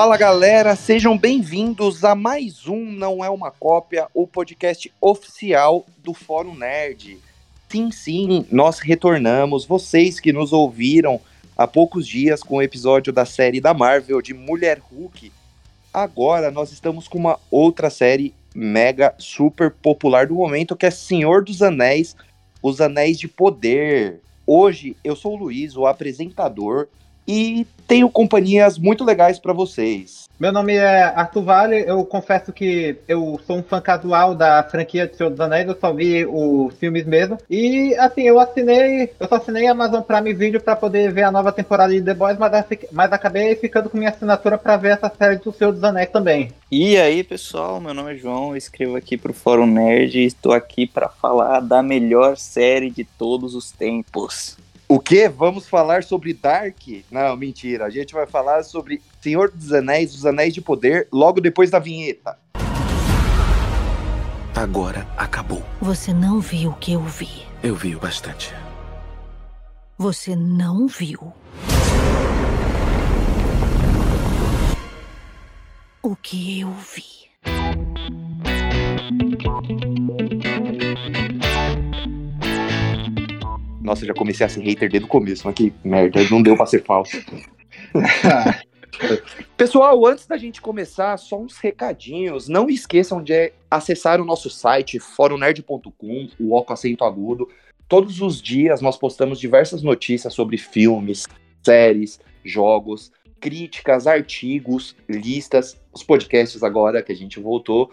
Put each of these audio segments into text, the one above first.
Fala galera, sejam bem-vindos a mais um Não É Uma Cópia, o podcast oficial do Fórum Nerd. Sim, sim, nós retornamos. Vocês que nos ouviram há poucos dias com o episódio da série da Marvel de Mulher Hulk, agora nós estamos com uma outra série mega super popular do momento que é Senhor dos Anéis, Os Anéis de Poder. Hoje eu sou o Luiz, o apresentador, e tenho companhias muito legais para vocês. Meu nome é Arthur Vale, eu confesso que eu sou um fã casual da franquia de Senhor dos Anéis, eu só vi os filmes mesmo. E assim, eu assinei, eu só assinei a Amazon Prime Video para poder ver a nova temporada de The Boys, mas, mas acabei ficando com minha assinatura para ver essa série do Senhor dos Anéis também. E aí, pessoal, meu nome é João, eu escrevo aqui pro Fórum Nerd e estou aqui para falar da melhor série de todos os tempos. O que? Vamos falar sobre Dark? Não, mentira. A gente vai falar sobre Senhor dos Anéis, os Anéis de Poder, logo depois da vinheta. Agora acabou. Você não viu o que eu vi. Eu vi o bastante. Você não viu. O que eu vi. Nossa, já comecei a ser hater desde o começo, mas que merda, não deu pra ser falso. Pessoal, antes da gente começar, só uns recadinhos. Não esqueçam de acessar o nosso site, forumnerd.com, o Oco Acento Agudo. Todos os dias nós postamos diversas notícias sobre filmes, séries, jogos, críticas, artigos, listas, os podcasts agora que a gente voltou.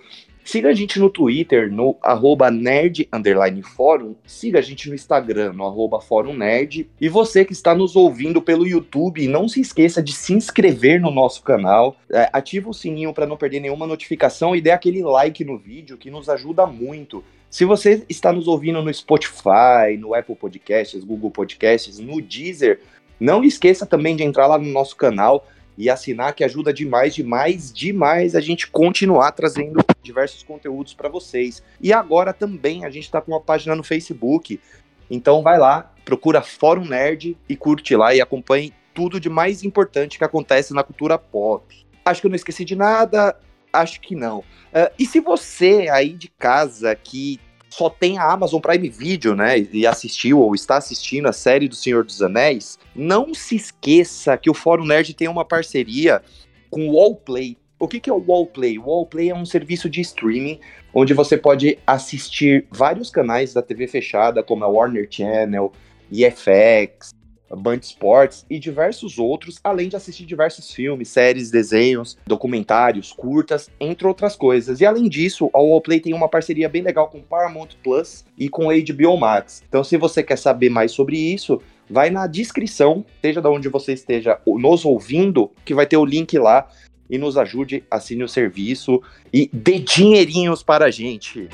Siga a gente no Twitter, no arroba nerd fórum. Siga a gente no Instagram, no arroba fórum nerd. E você que está nos ouvindo pelo YouTube, não se esqueça de se inscrever no nosso canal. É, ativa o sininho para não perder nenhuma notificação e dê aquele like no vídeo que nos ajuda muito. Se você está nos ouvindo no Spotify, no Apple Podcasts, Google Podcasts, no Deezer, não esqueça também de entrar lá no nosso canal e assinar, que ajuda demais, demais, demais a gente continuar trazendo diversos conteúdos para vocês. E agora também a gente está com uma página no Facebook. Então vai lá, procura Fórum Nerd e curte lá e acompanhe tudo de mais importante que acontece na cultura pop. Acho que eu não esqueci de nada, acho que não. Uh, e se você aí de casa que só tem a Amazon Prime Video, né, e assistiu ou está assistindo a série do Senhor dos Anéis, não se esqueça que o Fórum Nerd tem uma parceria com o Wallplay. O que, que é o Wallplay? O Wallplay é um serviço de streaming onde você pode assistir vários canais da TV fechada, como a Warner Channel, EFX, Band Sports e diversos outros, além de assistir diversos filmes, séries, desenhos, documentários, curtas, entre outras coisas. E além disso, a Wallplay tem uma parceria bem legal com Paramount Plus e com HBO Max. Então, se você quer saber mais sobre isso, vai na descrição, seja de onde você esteja nos ouvindo, que vai ter o link lá e nos ajude, assine o serviço e dê dinheirinhos para a gente.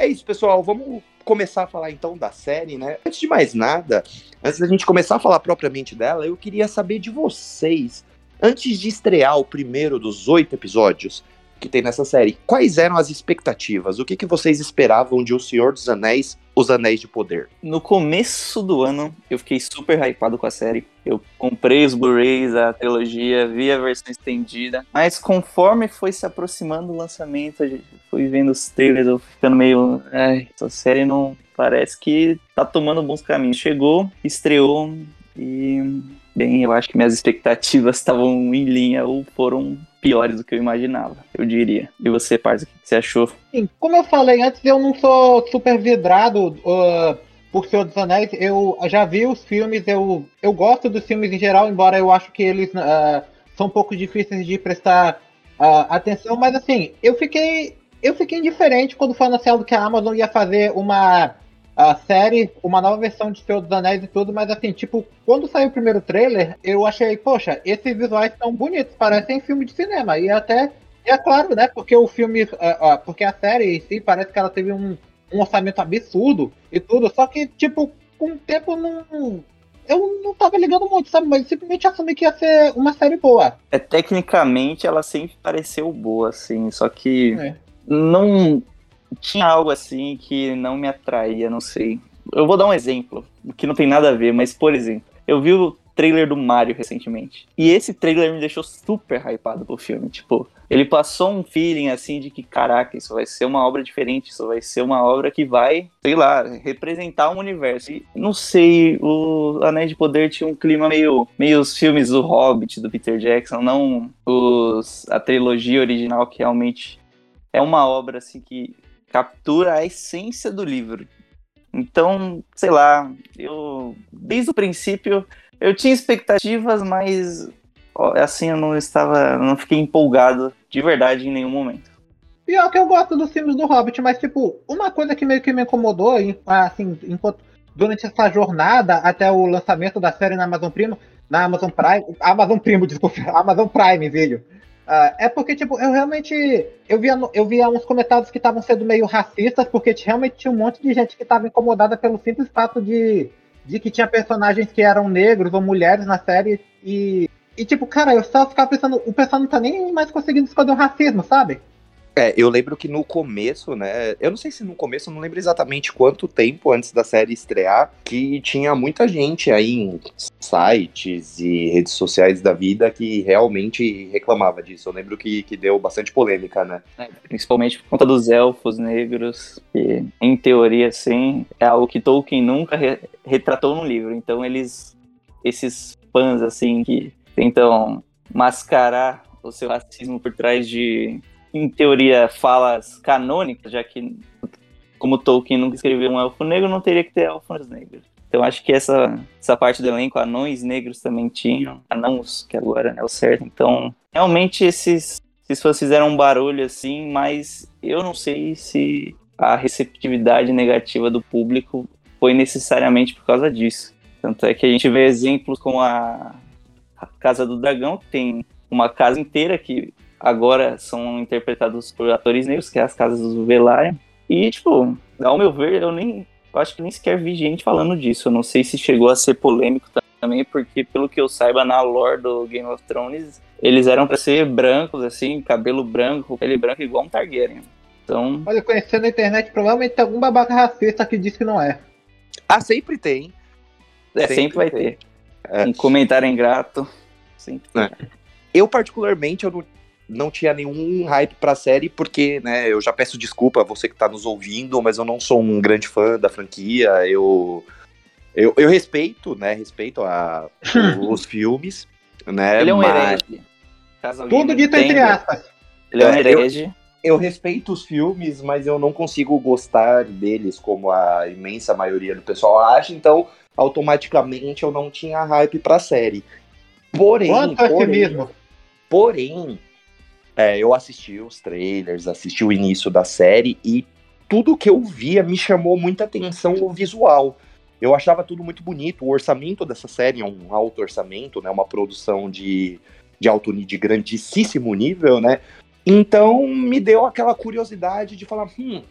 É isso, pessoal. Vamos começar a falar então da série, né? Antes de mais nada, antes da gente começar a falar propriamente dela, eu queria saber de vocês, antes de estrear o primeiro dos oito episódios que tem nessa série, quais eram as expectativas? O que, que vocês esperavam de O Senhor dos Anéis os Anéis de Poder. No começo do ano, eu fiquei super hypado com a série. Eu comprei os Blu-rays, a trilogia, vi a versão estendida. Mas conforme foi se aproximando do lançamento, foi vendo os trailers, eu ficando meio. Ai, essa série não. Parece que tá tomando bons caminhos. Chegou, estreou e. Bem, eu acho que minhas expectativas estavam em linha ou foram piores do que eu imaginava, eu diria. E você, Parza, o que você achou? Sim, como eu falei antes, eu não sou super vidrado uh, por Senhor dos Anéis. Eu já vi os filmes, eu, eu gosto dos filmes em geral, embora eu acho que eles uh, são um pouco difíceis de prestar uh, atenção, mas assim, eu fiquei. Eu fiquei indiferente quando foi anunciado que a Amazon ia fazer uma a série, uma nova versão de Senhor dos Anéis e tudo, mas assim, tipo, quando saiu o primeiro trailer, eu achei, poxa, esses visuais são bonitos, parecem filme de cinema. E até, é claro, né, porque o filme, uh, uh, porque a série em si parece que ela teve um, um orçamento absurdo e tudo, só que, tipo, com o tempo não. Eu não tava ligando muito, sabe? Mas simplesmente assumi que ia ser uma série boa. É, tecnicamente ela sempre pareceu boa, assim, só que. É. Não, tinha algo assim que não me atraía, não sei. Eu vou dar um exemplo, que não tem nada a ver, mas por exemplo, eu vi o trailer do Mario recentemente. E esse trailer me deixou super hypado pro filme. Tipo, ele passou um feeling assim de que, caraca, isso vai ser uma obra diferente, isso vai ser uma obra que vai, sei lá, representar um universo. E não sei, o Anéis de Poder tinha um clima meio, meio os filmes do Hobbit, do Peter Jackson, não os, a trilogia original que realmente é uma obra assim que captura a essência do livro. Então, sei lá, eu desde o princípio eu tinha expectativas, mas assim eu não estava, não fiquei empolgado de verdade em nenhum momento. Pior que eu gosto dos filmes do Hobbit, mas tipo, uma coisa que meio que me incomodou, assim, enquanto durante essa jornada até o lançamento da série na Amazon Prime, na Amazon Prime, Amazon Prime, desculpa, Amazon Prime, vídeo. Uh, é porque, tipo, eu realmente. Eu via, eu via uns comentários que estavam sendo meio racistas, porque realmente tinha um monte de gente que estava incomodada pelo simples fato de, de que tinha personagens que eram negros ou mulheres na série. E, e tipo, cara, eu só ficava pensando, o pessoal não tá nem mais conseguindo esconder o racismo, sabe? É, eu lembro que no começo, né? Eu não sei se no começo, eu não lembro exatamente quanto tempo antes da série estrear, que tinha muita gente aí em sites e redes sociais da vida que realmente reclamava disso. Eu lembro que, que deu bastante polêmica, né? É, principalmente por conta dos elfos negros, que em teoria, sim, é algo que Tolkien nunca re retratou no livro. Então eles, esses fãs, assim, que tentam mascarar o seu racismo por trás de em teoria, falas canônicas, já que, como Tolkien nunca escreveu um elfo negro, não teria que ter elfos negros. Então acho que essa, essa parte do elenco, anões negros também tinham, anãos, que agora é o certo. Então, realmente esses, esses fãs fizeram um barulho assim, mas eu não sei se a receptividade negativa do público foi necessariamente por causa disso. Tanto é que a gente vê exemplos como a, a Casa do Dragão, que tem uma casa inteira que agora são interpretados por atores negros, que é as casas do Velaryon. E, tipo, ao meu ver, eu nem. Eu acho que nem sequer vi gente falando disso. Eu não sei se chegou a ser polêmico também, porque, pelo que eu saiba, na lore do Game of Thrones, eles eram para ser brancos, assim, cabelo branco, pele branca, igual um Targaryen. Então. Olha, conhecendo a internet, provavelmente tem algum babaca racista que diz que não é. Ah, sempre tem. É, sempre, sempre vai ter. É. Um comentário ingrato. Sempre. É. Eu, particularmente, eu não não tinha nenhum hype pra série, porque, né, eu já peço desculpa a você que tá nos ouvindo, mas eu não sou um grande fã da franquia, eu... Eu, eu respeito, né, respeito a, os filmes, né, Ele é um mas... herege. Tudo dito entre aspas. Ele é um é, herege. Eu, eu respeito os filmes, mas eu não consigo gostar deles como a imensa maioria do pessoal acha, então automaticamente eu não tinha hype pra série. Porém, Quanto porém, porém, é, eu assisti os trailers, assisti o início da série e tudo que eu via me chamou muita atenção o visual. Eu achava tudo muito bonito. O orçamento dessa série é um alto orçamento, né? Uma produção de, de alto de grandíssimo nível, né? Então me deu aquela curiosidade de falar, hum,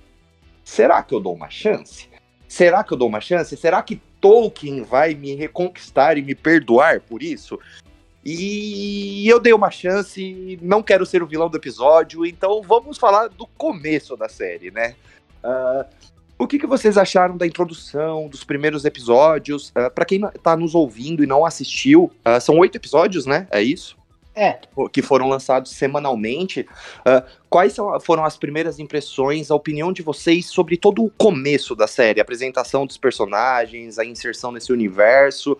será que eu dou uma chance? Será que eu dou uma chance? Será que Tolkien vai me reconquistar e me perdoar por isso? E eu dei uma chance, não quero ser o vilão do episódio, então vamos falar do começo da série, né? Uh, o que, que, vocês acharam da introdução, dos primeiros episódios? Uh, para quem tá nos ouvindo e não assistiu, uh, são oito episódios, né? É isso? É. Que foram lançados semanalmente. Uh, quais são, foram as primeiras impressões, a opinião de vocês sobre todo o começo da série? A apresentação dos personagens, a inserção nesse universo.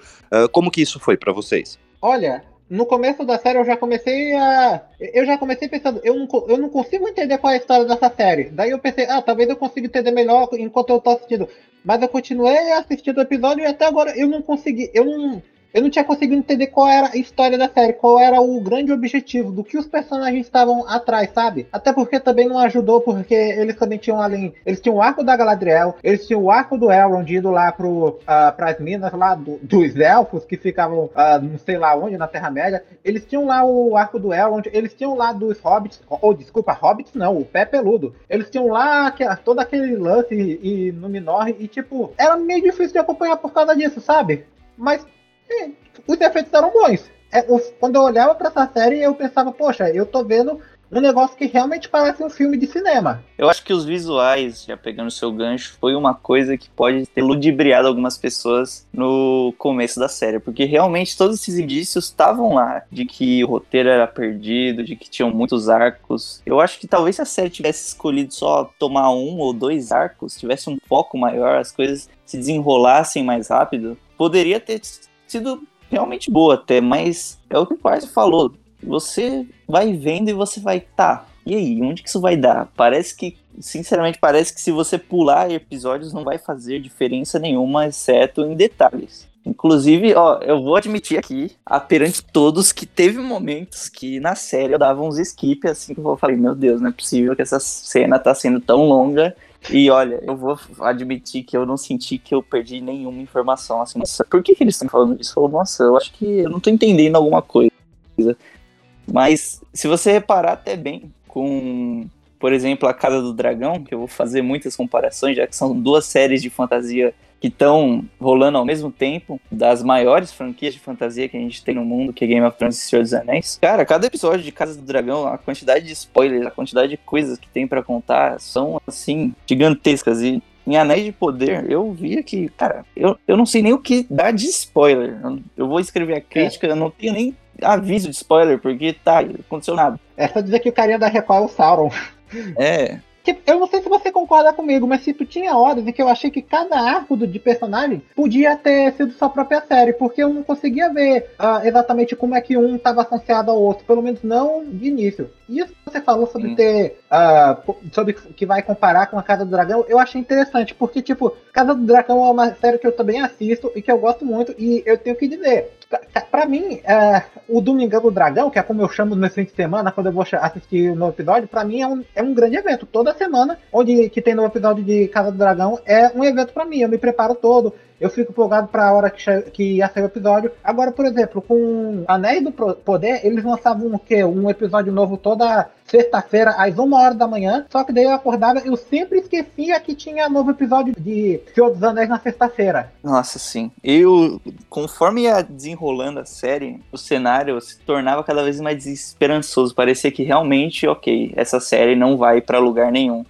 como que isso foi para vocês? Olha, no começo da série eu já comecei a. Eu já comecei pensando, eu não, eu não consigo entender qual é a história dessa série. Daí eu pensei, ah, talvez eu consiga entender melhor enquanto eu tô assistindo. Mas eu continuei assistindo o episódio e até agora eu não consegui. Eu não eu não tinha conseguido entender qual era a história da série, qual era o grande objetivo, do que os personagens estavam atrás, sabe? Até porque também não ajudou, porque eles também tinham além. Eles tinham o arco da Galadriel, eles tinham o arco do Elrond indo lá pro, uh, pras minas lá do, dos elfos que ficavam uh, não sei lá onde, na Terra-média. Eles tinham lá o arco do Elrond, eles tinham lá dos hobbits, ou desculpa, hobbits não, o pé peludo. Eles tinham lá que, todo aquele lance e, e no Minor, e tipo, era meio difícil de acompanhar por causa disso, sabe? Mas os efeitos eram bons. É, quando eu olhava para essa série, eu pensava, poxa, eu tô vendo um negócio que realmente parece um filme de cinema. Eu acho que os visuais, já pegando o seu gancho, foi uma coisa que pode ter ludibriado algumas pessoas no começo da série, porque realmente todos esses indícios estavam lá, de que o roteiro era perdido, de que tinham muitos arcos. Eu acho que talvez se a série tivesse escolhido só tomar um ou dois arcos, tivesse um foco maior, as coisas se desenrolassem mais rápido, poderia ter sido realmente boa até, mas é o que o Quarto falou. Você vai vendo e você vai, tá, e aí, onde que isso vai dar? Parece que, sinceramente, parece que se você pular episódios não vai fazer diferença nenhuma, exceto em detalhes. Inclusive, ó, eu vou admitir aqui, perante todos, que teve momentos que na série eu dava uns skip assim que eu falei, meu Deus, não é possível que essa cena tá sendo tão longa e olha, eu vou admitir que eu não senti que eu perdi nenhuma informação. Assim, nossa, por que, que eles estão falando isso? Nossa, eu acho que eu não tô entendendo alguma coisa. Mas se você reparar até bem com, por exemplo, a Casa do Dragão, que eu vou fazer muitas comparações, já que são duas séries de fantasia que estão rolando ao mesmo tempo, das maiores franquias de fantasia que a gente tem no mundo, que é Game of Thrones e Senhor dos Anéis. Cara, cada episódio de Casa do Dragão, a quantidade de spoilers, a quantidade de coisas que tem para contar são, assim, gigantescas. E em Anéis de Poder, eu via que, cara, eu, eu não sei nem o que dar de spoiler. Eu vou escrever a crítica, é. eu não tenho nem aviso de spoiler, porque tá, aconteceu nada. É só dizer que o carinha da Record é o Sauron. É, Eu não sei se você concorda comigo, mas tipo, tinha horas em que eu achei que cada arco do, de personagem podia ter sido sua própria série, porque eu não conseguia ver uh, exatamente como é que um estava associado ao outro, pelo menos não de início. Isso que você falou sobre hum. ter. Uh, sobre que vai comparar com a Casa do Dragão, eu achei interessante, porque, tipo, Casa do Dragão é uma série que eu também assisto e que eu gosto muito, e eu tenho que dizer, Pra mim, é, o Domingão do Dragão, que é como eu chamo no meu fim de semana, quando eu vou assistir o novo episódio, pra mim é um, é um grande evento. Toda semana, onde que tem novo episódio de Casa do Dragão, é um evento pra mim. Eu me preparo todo, eu fico empolgado pra hora que, que ia sair o episódio. Agora, por exemplo, com Anéis do Poder, eles lançavam o quê? Um episódio novo toda sexta-feira, às uma hora da manhã. Só que daí eu acordava, eu sempre esquecia que tinha novo episódio de Senhor dos Anéis na sexta-feira. Nossa, sim. Eu, conforme ia desenrolando a série, o cenário se tornava cada vez mais desesperançoso. Parecia que realmente, ok, essa série não vai para lugar nenhum.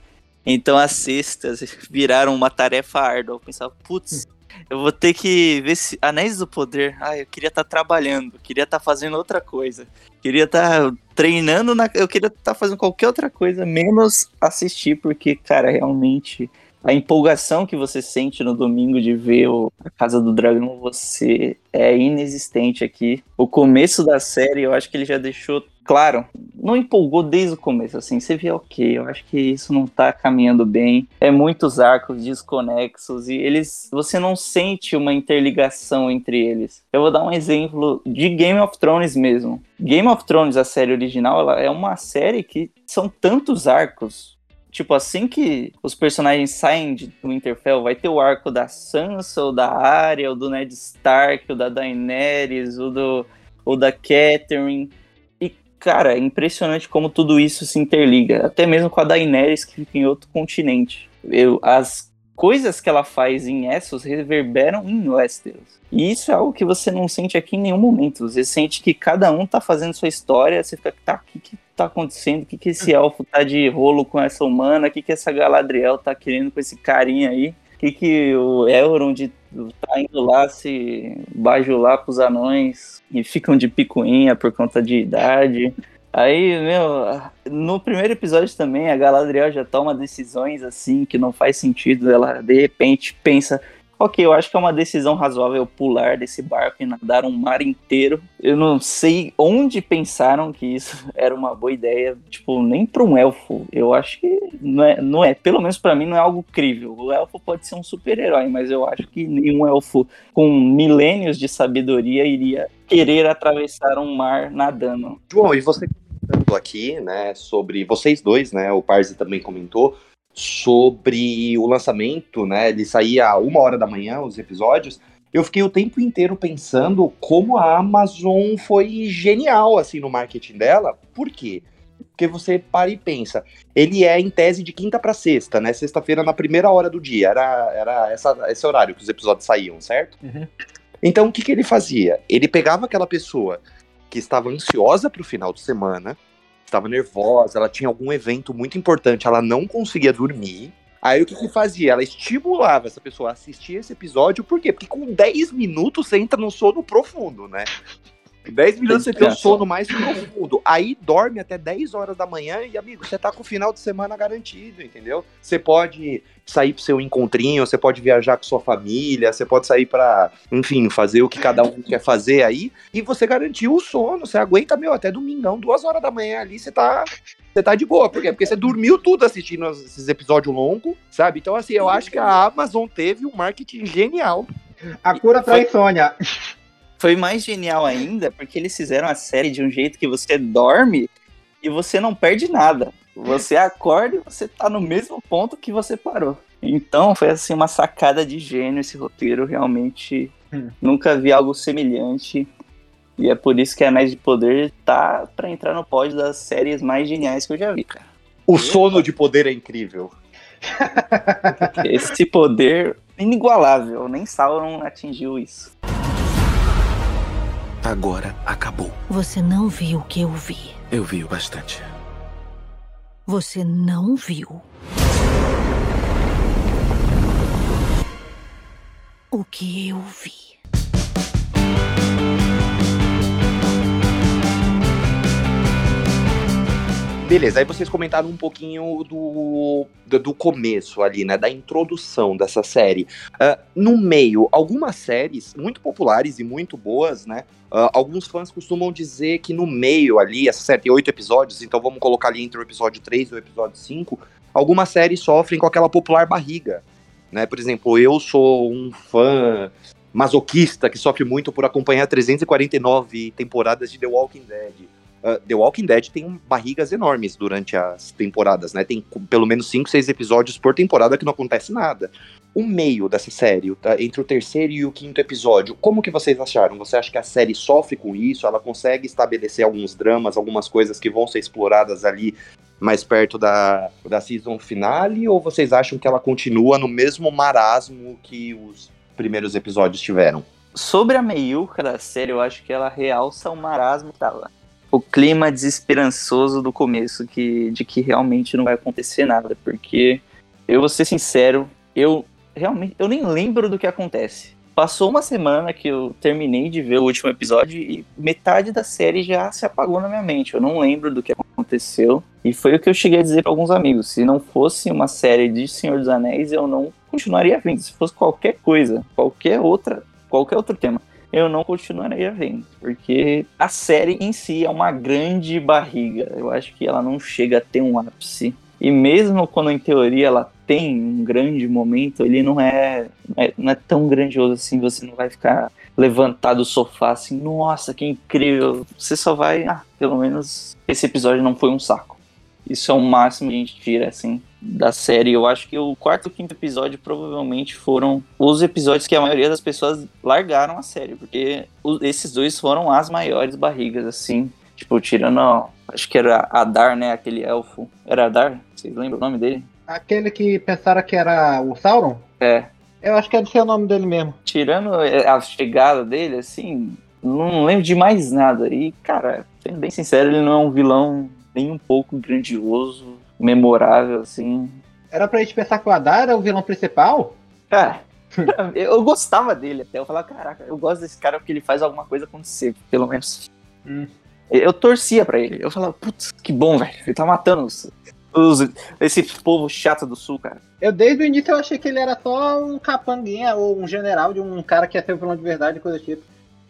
Então as sextas viraram uma tarefa árdua. Eu pensava, putz, eu vou ter que ver se. Anéis do Poder. Ah, eu queria estar tá trabalhando, queria estar tá fazendo outra coisa. Queria estar tá treinando na. Eu queria estar tá fazendo qualquer outra coisa, menos assistir, porque, cara, realmente. A empolgação que você sente no domingo de ver o, a Casa do Dragão, você é inexistente aqui. O começo da série, eu acho que ele já deixou claro, não empolgou desde o começo, assim, você vê, ok, eu acho que isso não tá caminhando bem, é muitos arcos desconexos e eles, você não sente uma interligação entre eles. Eu vou dar um exemplo de Game of Thrones mesmo. Game of Thrones, a série original, ela é uma série que são tantos arcos, Tipo, assim que os personagens saem de Winterfell, vai ter o arco da Sansa, ou da Arya, ou do Ned Stark, ou da Daenerys, ou, do, ou da Catelyn cara, é impressionante como tudo isso se interliga. Até mesmo com a Daenerys que fica em outro continente. Eu, as coisas que ela faz em Essos reverberam em Westeros. E isso é algo que você não sente aqui em nenhum momento. Você sente que cada um tá fazendo sua história, você fica, tá, o que, que tá acontecendo? O que, que esse elfo tá de rolo com essa humana? O que, que essa Galadriel tá querendo com esse carinha aí? Que, que o Elrond tá indo lá se bajular pros anões e ficam de picuinha por conta de idade. Aí, meu, no primeiro episódio também, a Galadriel já toma decisões assim que não faz sentido. Ela de repente pensa: ok, eu acho que é uma decisão razoável pular desse barco e nadar um mar inteiro. Eu não sei onde pensaram que isso era uma boa ideia, tipo, nem para um elfo. Eu acho que não é, não é pelo menos para mim, não é algo crível. O elfo pode ser um super-herói, mas eu acho que nenhum elfo com milênios de sabedoria iria querer atravessar um mar nadando. João, e você comentando aqui, né, sobre vocês dois, né, o Parzi também comentou, sobre o lançamento, né? Ele saía uma hora da manhã, os episódios. Eu fiquei o tempo inteiro pensando como a Amazon foi genial, assim, no marketing dela. Por quê? Porque você para e pensa, ele é em tese de quinta para sexta, né? Sexta-feira na primeira hora do dia, era, era essa, esse horário que os episódios saíam, certo? Uhum. Então o que, que ele fazia? Ele pegava aquela pessoa que estava ansiosa para o final de semana, estava nervosa, ela tinha algum evento muito importante, ela não conseguia dormir. Aí o que que fazia? Ela estimulava essa pessoa a assistir esse episódio, por quê? Porque com 10 minutos você entra num sono profundo, né? Em 10 minutos você tem um sono mais profundo. Aí dorme até 10 horas da manhã e, amigo, você tá com o final de semana garantido, entendeu? Você pode sair pro seu encontrinho, você pode viajar com sua família, você pode sair pra, enfim, fazer o que cada um quer fazer aí, e você garantiu o sono, você aguenta, meu, até domingão, duas horas da manhã ali, você tá, você tá de boa. Por quê? Porque você dormiu tudo assistindo esses episódios longos, sabe? Então, assim, eu acho que a Amazon teve um marketing genial. A cura pra insônia. Foi mais genial ainda porque eles fizeram a série de um jeito que você dorme e você não perde nada. Você acorda e você tá no mesmo ponto que você parou. Então foi assim uma sacada de gênio esse roteiro, realmente Hum. nunca vi algo semelhante. E é por isso que a Anéis de Poder tá pra entrar no pódio das séries mais geniais que eu já vi, cara. O sono de poder é incrível. Esse poder inigualável, nem Sauron atingiu isso. Agora acabou. Você não viu o que eu vi. Eu vi o bastante. Você não viu. O que eu vi. Beleza, aí vocês comentaram um pouquinho do, do, do começo ali, né? Da introdução dessa série. Ah, no meio, algumas séries muito populares e muito boas, né? ah, alguns fãs costumam dizer que no meio ali, essa série tem oito episódios, então vamos colocar ali entre o episódio 3 e o episódio 5, algumas séries sofrem com aquela popular barriga. Né? Por exemplo, eu sou um fã masoquista que sofre muito por acompanhar 349 temporadas de The Walking Dead. Uh, The Walking Dead tem barrigas enormes durante as temporadas, né? Tem pelo menos 5, 6 episódios por temporada que não acontece nada. O meio dessa série, tá? entre o terceiro e o quinto episódio, como que vocês acharam? Você acha que a série sofre com isso? Ela consegue estabelecer alguns dramas, algumas coisas que vão ser exploradas ali mais perto da, da season finale? Ou vocês acham que ela continua no mesmo marasmo que os primeiros episódios tiveram? Sobre a meiuca da série, eu acho que ela realça o marasmo que. O clima desesperançoso do começo, que, de que realmente não vai acontecer nada. Porque, eu vou ser sincero, eu realmente eu nem lembro do que acontece. Passou uma semana que eu terminei de ver o último episódio e metade da série já se apagou na minha mente. Eu não lembro do que aconteceu. E foi o que eu cheguei a dizer para alguns amigos. Se não fosse uma série de Senhor dos Anéis, eu não continuaria vendo. Se fosse qualquer coisa, qualquer outra, qualquer outro tema, eu não continuaria vendo. Porque a série em si é uma grande barriga. Eu acho que ela não chega a ter um ápice. E mesmo quando em teoria ela tem um grande momento, ele não é, é, não é tão grandioso assim. Você não vai ficar levantado do sofá assim, nossa, que incrível. Você só vai, ah, pelo menos esse episódio não foi um saco. Isso é o máximo que a gente tira, assim, da série. Eu acho que o quarto e o quinto episódio provavelmente foram os episódios que a maioria das pessoas largaram a série, porque esses dois foram as maiores barrigas, assim. Tipo, tirando, ó, acho que era Adar, né, aquele elfo. Era Adar? Vocês lembram o nome dele? Aquele que pensaram que era o Sauron? É. Eu acho que é ser o nome dele mesmo. Tirando a chegada dele, assim, não lembro de mais nada. E, cara, sendo bem sincero, ele não é um vilão nem um pouco grandioso, memorável, assim. Era pra gente pensar que o Adar era o vilão principal? Cara, eu gostava dele até. Eu falava, caraca, eu gosto desse cara porque ele faz alguma coisa acontecer, pelo menos. Hum. Eu torcia pra ele. Eu falava, putz, que bom, velho. Ele tá matando os, os- esse povo chato do sul, cara. Eu desde o início eu achei que ele era só um capanguinha ou um general de um cara que ia ser o vilão de verdade, coisa do tipo.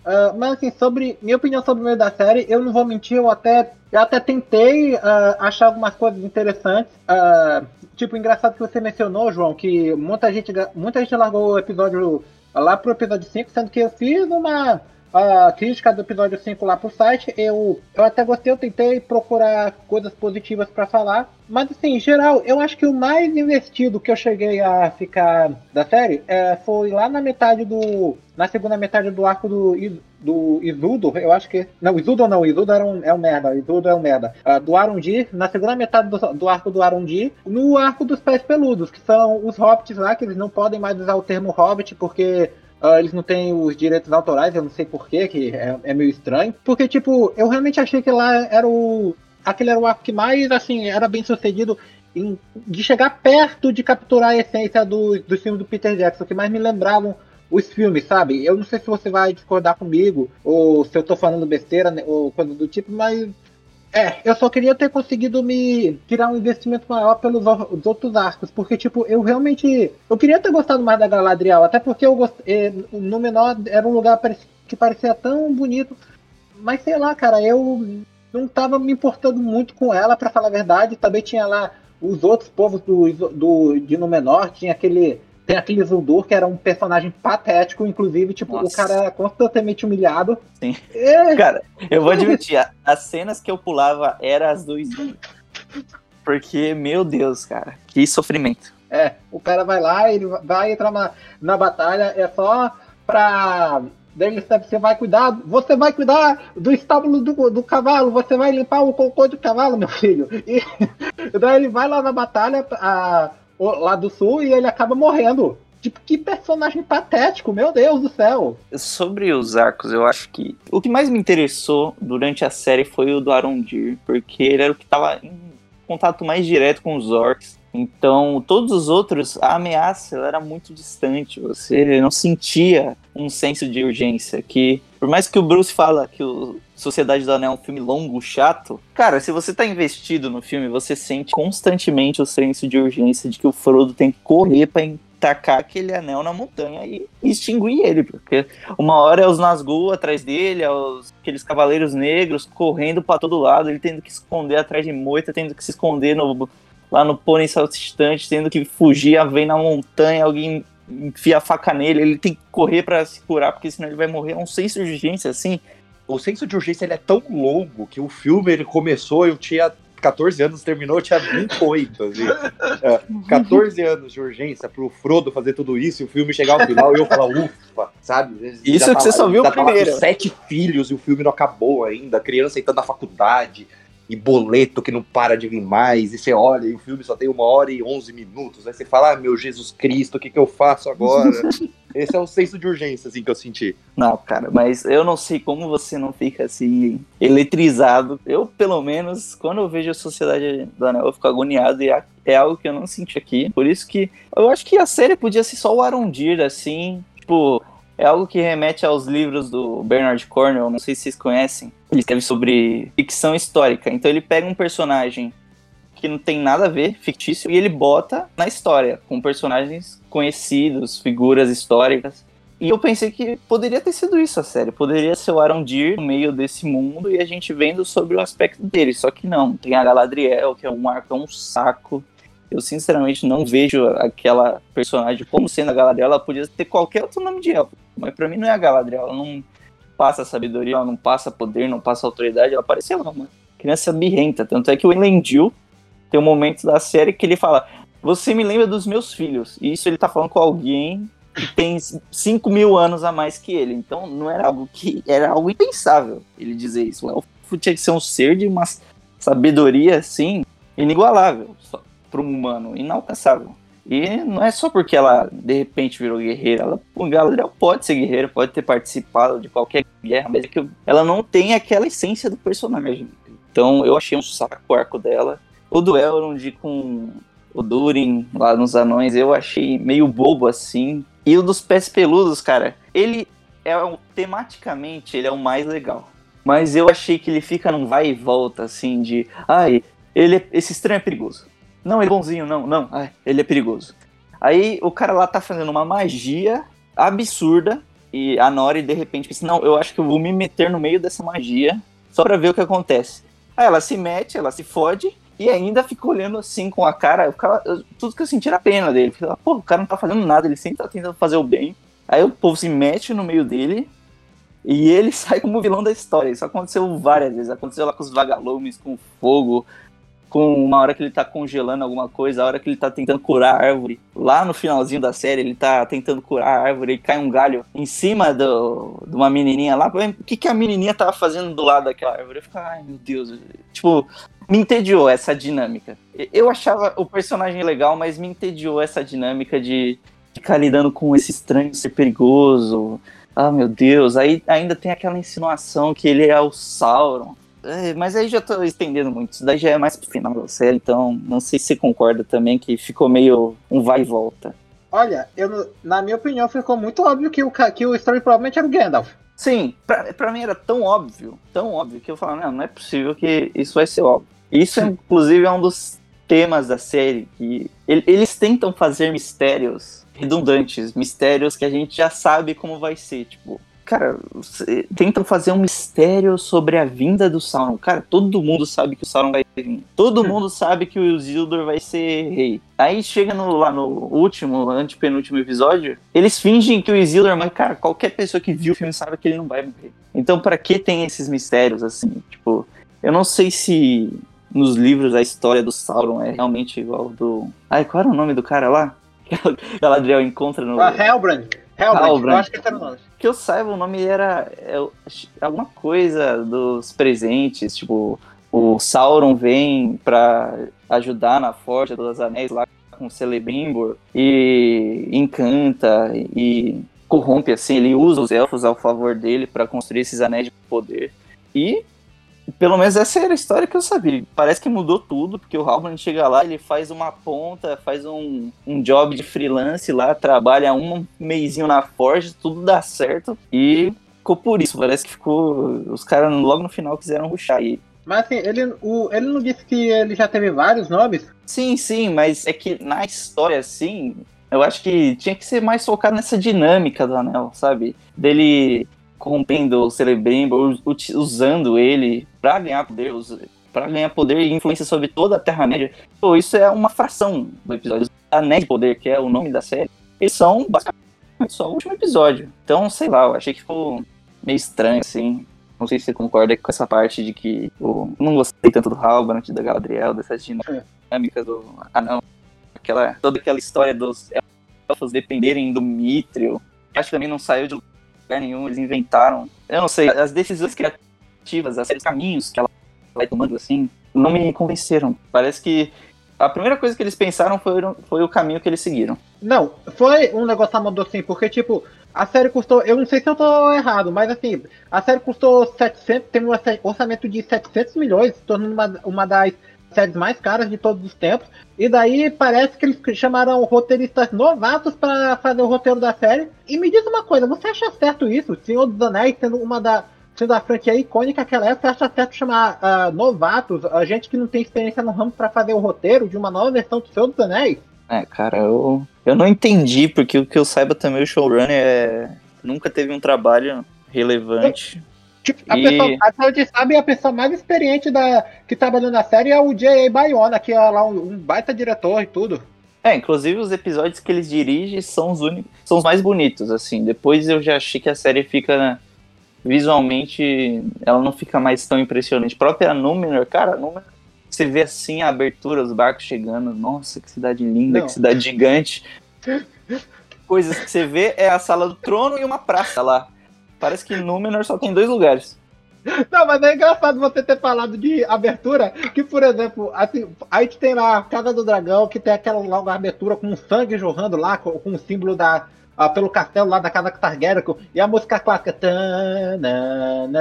Ah, mas assim, sobre minha opinião sobre o meio da série, eu não vou mentir, eu até, eu até tentei ah, achar algumas coisas interessantes. Ah, tipo, engraçado que você mencionou, João, que muita gente, muita gente largou o episódio lá pro episódio 5, sendo que eu fiz uma a crítica do episódio 5 lá pro site. Eu, eu até gostei, eu tentei procurar coisas positivas pra falar. Mas assim, em geral, eu acho que o mais investido que eu cheguei a ficar da série é, foi lá na metade do. Na segunda metade do arco do, do Isildur, eu acho que. Não, Isildur não, Isildur era um, é um merda, Isildur é um merda. Ah, do Arundir, na segunda metade do, do arco do Arundir, no arco dos pés peludos, que são os hobbits lá, que eles não podem mais usar o termo hobbit, porque ah, eles não têm os direitos autorais, eu não sei porquê, que é, é meio estranho. Porque, tipo, eu realmente achei que lá era o, aquele era o arco que mais, assim, era bem sucedido em, de chegar perto de capturar a essência do, do filme do Peter Jackson, que mais me lembravam os filmes, sabe? Eu não sei se você vai discordar comigo, ou se eu tô falando besteira, né, ou coisa do tipo, mas é, eu só queria ter conseguido me tirar um investimento maior pelos os outros arcos, porque, tipo, eu realmente. Eu queria ter gostado mais da Galadriel, até porque eu gostei. No menor era um lugar que parecia tão bonito, mas sei lá, cara, eu não tava me importando muito com ela, para falar a verdade. Também tinha lá os outros povos do, do, de Númenor, tinha aquele tem aquele Zuldur, que era um personagem patético, inclusive, tipo, Nossa. o cara era constantemente humilhado. Sim. É... Cara, eu vou admitir, as cenas que eu pulava eram as do Porque, meu Deus, cara, que sofrimento. É, o cara vai lá, ele vai entrar na, na batalha, é só pra Daí você vai cuidar, você vai cuidar do estábulo do, do cavalo, você vai limpar o cocô do cavalo, meu filho. E daí ele vai lá na batalha, a, lá do sul e ele acaba morrendo. Tipo, que personagem patético, meu Deus do céu. Sobre os arcos, eu acho que o que mais me interessou durante a série foi o do Arondir, porque ele era o que estava em contato mais direto com os orcs. Então, todos os outros, a ameaça era muito distante. Você não sentia um senso de urgência. Que, por mais que o Bruce fala que o Sociedade do Anel é um filme longo, chato, cara, se você tá investido no filme, você sente constantemente o senso de urgência de que o Frodo tem que correr para tacar aquele anel na montanha e extinguir ele, porque uma hora é os Nazgûl atrás dele, é os, aqueles cavaleiros negros correndo para todo lado, ele tendo que esconder atrás de moita, tendo que se esconder no lá no pônei saltitante, tendo que fugir, vem na montanha, alguém enfia a faca nele, ele tem que correr para se curar, porque senão ele vai morrer. É um senso de urgência, assim. O senso de urgência ele é tão longo que o filme ele começou, eu tinha 14 anos, terminou, eu tinha 28. Assim. É, 14 anos de urgência pro Frodo fazer tudo isso e o filme chegar ao final e eu falar, ufa, sabe? Isso que você só viu o primeiro. Sete filhos e o filme não acabou ainda, a criança entrando na faculdade e boleto que não para de vir mais, e você olha e o filme só tem uma hora e onze minutos, aí você fala, ah, meu Jesus Cristo, o que, que eu faço agora? Esse é o senso de urgência, assim, que eu senti. Não, cara, mas eu não sei como você não fica, assim, eletrizado. Eu, pelo menos, quando eu vejo a Sociedade do Anel, eu fico agoniado e é algo que eu não senti aqui. Por isso que eu acho que a série podia ser só o Arondir, assim, tipo, é algo que remete aos livros do Bernard Cornwell, não sei se vocês conhecem. Ele escreve sobre ficção histórica. Então ele pega um personagem que não tem nada a ver, fictício, e ele bota na história, com personagens conhecidos, figuras históricas. E eu pensei que poderia ter sido isso a série. Poderia ser o Arondir no meio desse mundo e a gente vendo sobre o aspecto dele. Só que não, tem a Galadriel, que é um arco, é um saco. Eu sinceramente não vejo aquela personagem como sendo a Galadriel. Ela podia ter qualquer outro nome de elfo. Mas para mim não é a Galadriel. Ela não passa sabedoria, ela não passa poder, não passa autoridade. Ela parece lá, uma criança birrenta. Tanto é que o Elendil tem um momento da série que ele fala: Você me lembra dos meus filhos. E isso ele tá falando com alguém que tem 5 mil anos a mais que ele. Então não era algo que. Era algo impensável ele dizer isso. O elfo tinha que ser um ser de uma sabedoria assim, inigualável para um humano, inalcançável. E não é só porque ela de repente virou guerreira, ela, o Galadriel pode ser guerreira, pode ter participado de qualquer guerra, mas é que ela não tem aquela essência do personagem. Então eu achei um saco o arco dela. O do Elrond com o Durin lá nos Anões, eu achei meio bobo assim. E o dos Pés Peludos, cara, ele é tematicamente ele é o mais legal. Mas eu achei que ele fica num vai e volta assim de, ai, ele é, esse estranho é perigoso. Não, ele é bonzinho, não, não. Ai, ele é perigoso. Aí o cara lá tá fazendo uma magia absurda e a Nori de repente pensa: Não, eu acho que eu vou me meter no meio dessa magia só pra ver o que acontece. Aí ela se mete, ela se fode e ainda fica olhando assim com a cara. Ficava, tudo que eu senti era pena dele. Fica, Pô, o cara não tá fazendo nada, ele sempre tá tentando fazer o bem. Aí o povo se mete no meio dele e ele sai como vilão da história. Isso aconteceu várias vezes. Aconteceu lá com os vagalumes, com fogo, com uma hora que ele tá congelando alguma coisa, a hora que ele tá tentando curar a árvore. Lá no finalzinho da série, ele tá tentando curar a árvore e cai um galho em cima do, de uma menininha lá. O que, que a menininha tava fazendo do lado daquela árvore? Eu fico, ai meu Deus. Tipo, me entediou essa dinâmica. Eu achava o personagem legal, mas me entediou essa dinâmica de ficar lidando com esse estranho ser perigoso. Ah, meu Deus. Aí ainda tem aquela insinuação que ele é o Sauron. É, mas aí já tô estendendo muito. Isso daí já é mais pro final da série, então não sei se você concorda também que ficou meio um vai e volta. Olha, eu, na minha opinião, ficou muito óbvio que o, que o Story provavelmente era o Gandalf. Sim, pra, pra mim era tão óbvio, tão óbvio, que eu falava, não, não é possível que isso vai ser óbvio. Isso, inclusive, é um dos temas da série, que ele- eles tentam fazer mistérios redundantes, mistérios que a gente já sabe como vai ser, tipo... Cara, tentam fazer um mistério sobre a vinda do Sauron. Cara, todo mundo sabe que o Sauron vai vir. Todo mundo sabe que o Isildur vai ser rei. Aí chega no, lá no último, antepenúltimo episódio, eles fingem que o Isildur, mas cara, qualquer pessoa que viu o filme sabe que ele não vai morrer. Então, pra que tem esses mistérios assim? Tipo, eu não sei se nos livros a história do Sauron é realmente igual do. Ai, qual era o nome do cara lá? Que a Galadriel encontra no. Ah, Hellbrand. Hellbrand. Eu acho que esse era o nome. Que eu saiba, o nome era é, alguma coisa dos presentes, tipo, o Sauron vem pra ajudar na Forja dos Anéis lá com o Celebrimbor e encanta e corrompe, assim, ele usa os elfos ao favor dele pra construir esses anéis de poder. E, pelo menos essa era a história que eu sabia. Parece que mudou tudo, porque o Halbrand chega lá, ele faz uma ponta, faz um, um job de freelance lá, trabalha um meizinho na Forge, tudo dá certo. E ficou por isso. Parece que ficou. Os caras logo no final quiseram ruxar. E Mas assim, ele, o, ele não disse que ele já teve vários nomes? Sim, sim, mas é que na história, assim, eu acho que tinha que ser mais focado nessa dinâmica do anel, sabe? Dele corrompendo o Celebrimbor, uti- usando ele pra ganhar poder, pra ganhar poder e influência sobre toda a Terra-média. Pô, isso é uma fração do episódio. Anéis de Poder, que é o nome da série, eles são basicamente só o último episódio. Então, sei lá, eu achei que ficou meio estranho, assim. Não sei se você concorda com essa parte de que eu não gostei tanto do Halbrand, da Galadriel, dessas dinâmicas do anão. Aquela, toda aquela história dos elfos dependerem do Mithril. Acho que também não saiu de lugar nenhum, eles inventaram. Eu não sei, as decisões criativas, as- os caminhos que ela vai tomando assim, não me convenceram. Parece que a primeira coisa que eles pensaram foi, foi o caminho que eles seguiram. Não, foi um negócio amador assim, porque tipo, a série custou, eu não sei se eu tô errado, mas assim, a série custou 700, tem um orça- orçamento de 700 milhões, tornando uma, uma das séries mais caras de todos os tempos, e daí parece que eles chamaram roteiristas novatos pra fazer o roteiro da série. E me diz uma coisa, você acha certo isso? Senhor dos Anéis sendo uma da sendo a franquia icônica que ela é, você acha certo chamar ah, novatos, a gente que não tem experiência no ramo pra fazer o roteiro de uma nova versão do Senhor dos Anéis? É, cara, eu, eu não entendi, porque o que eu saiba também, o showrunner é, nunca teve um trabalho relevante. Tipo, a E- pessoa, onde sabe, a pessoa mais experiente da, que trabalhou na série é o J.A. Bayona, que é lá um, um baita diretor e tudo. É, inclusive os episódios que eles dirigem são os únicos, são os mais bonitos, assim. Depois eu já achei que a série fica né, visualmente, ela não fica mais tão impressionante. A própria Númenor, cara, Númenor, você vê assim a abertura, os barcos chegando, nossa, que cidade linda, Não. que cidade gigante. Coisas que você vê é a sala do trono e uma praça lá. Parece que Númenor só tem dois lugares. Não, mas é engraçado você ter falado de abertura, que, por exemplo, assim, a gente tem lá a Casa do Dragão, que tem aquela logo abertura com sangue jorrando lá, com, com o símbolo da. ah, pelo castelo lá da Casa Targaryen, e a música clássica. tananana.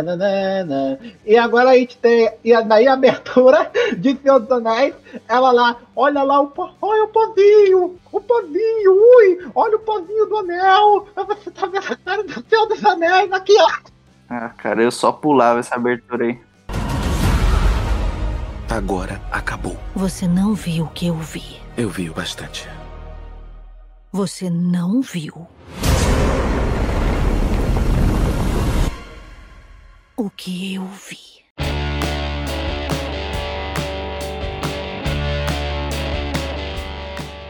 E agora a gente tem. E daí a abertura de Senhor dos Anéis, ela lá, olha lá o, olha o pozinho, o pozinho, ui, olha o pozinho do anel, você tá vendo a Senhor dos Anéis aqui, ó. Ah, cara, eu só pulava essa abertura aí. Agora acabou. Você não viu o que eu vi. Eu vi o bastante. Você não viu. O que eu vi.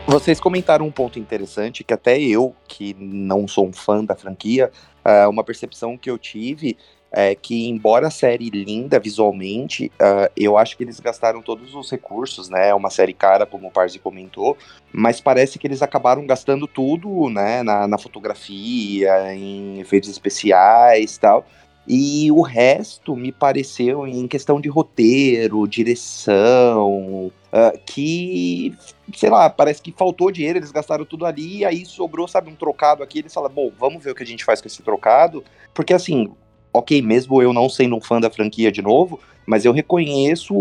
Vocês comentaram um ponto interessante que até eu, que não sou um fã da franquia, ah, uma percepção que eu tive é que, embora a série linda visualmente, ah, eu acho que eles gastaram todos os recursos, né? É uma série cara, como o Parzi comentou, mas parece que eles acabaram gastando tudo, né? Na, na fotografia, em efeitos especiais tal. E o resto me pareceu, em questão de roteiro, direção, ah, que sei lá, parece que faltou dinheiro, eles gastaram tudo ali, e aí sobrou, sabe, um trocado aqui, eles falam, bom, vamos ver o que a gente faz com esse trocado, porque assim, ok, mesmo eu não sendo um fã da franquia de novo, mas eu reconheço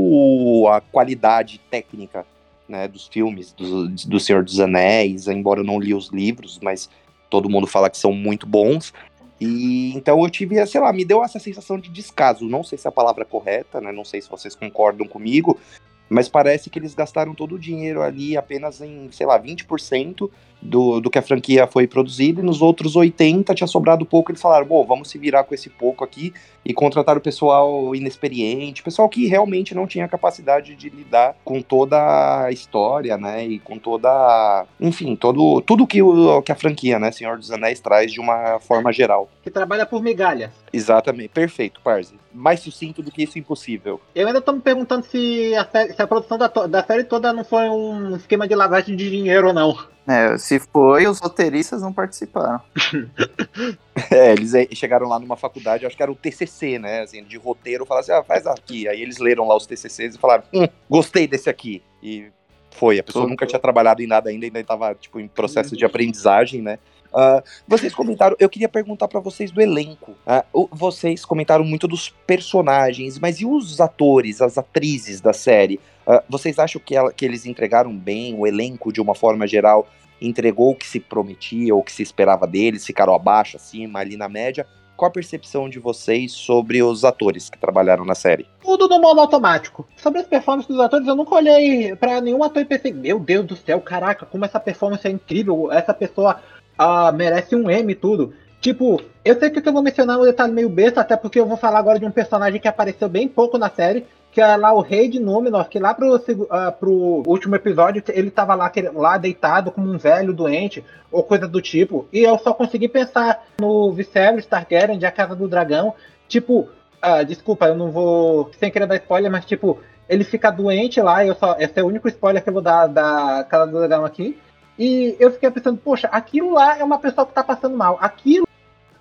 a qualidade técnica né, dos filmes do, do Senhor dos Anéis, embora eu não li os livros, mas todo mundo fala que são muito bons. E então eu tive, sei lá, me deu essa sensação de descaso. Não sei se é a palavra correta, né? Não sei se vocês concordam comigo, mas parece que eles gastaram todo o dinheiro ali apenas em, sei lá, 20% do, do que a franquia foi produzida, e nos outros 80% tinha sobrado pouco. Eles falaram, bom, vamos se virar com esse pouco aqui e contratar o pessoal inexperiente, pessoal que realmente não tinha capacidade de lidar com toda a história, né? E com toda. Enfim, todo, tudo que, o, que a franquia, né, Senhor dos Anéis, traz de uma forma geral. Que trabalha por migalha. Exatamente, perfeito, Parzi. Mais sucinto do que isso, impossível. Eu ainda tô me perguntando se a, se a produção da, da série toda não foi um esquema de lavagem de dinheiro ou não. É, se foi, os roteiristas não participaram. é, eles chegaram lá numa faculdade, acho que era o TCC, né? Assim, de roteiro, falaram assim, ah, faz aqui. Aí eles leram lá os TCCs e falaram, hum, gostei desse aqui. E foi, a pessoa nunca tinha trabalhado em nada ainda, ainda estava tipo, em processo de aprendizagem, né? Uh, vocês comentaram, eu queria perguntar para vocês do elenco. Uh, vocês comentaram muito dos personagens, mas e os atores, as atrizes da série? Uh, vocês acham que, ela, que eles entregaram bem o elenco de uma forma geral? Entregou o que se prometia ou o que se esperava deles? Ficaram abaixo, acima, ali na média? Qual a percepção de vocês sobre os atores que trabalharam na série? Tudo no modo automático. Sobre as performances dos atores, eu nunca olhei para nenhum ator e pensei, meu Deus do céu, caraca, como essa performance é incrível, essa pessoa uh, merece um M e tudo. Tipo, eu sei que eu vou mencionar um detalhe meio besta, até porque eu vou falar agora de um personagem que apareceu bem pouco na série, que é lá o rei de Númenor, que lá pro, uh, pro último episódio ele tava lá, lá deitado como um velho doente, ou coisa do tipo. E eu só consegui pensar no Viserys Targaryen de A Casa do Dragão. Tipo, uh, desculpa, eu não vou, sem querer dar spoiler, mas tipo, ele fica doente lá, eu só, esse é o único spoiler que eu vou dar da Casa do Dragão aqui. E eu fiquei pensando, poxa, aquilo lá é uma pessoa que tá passando mal. Aquilo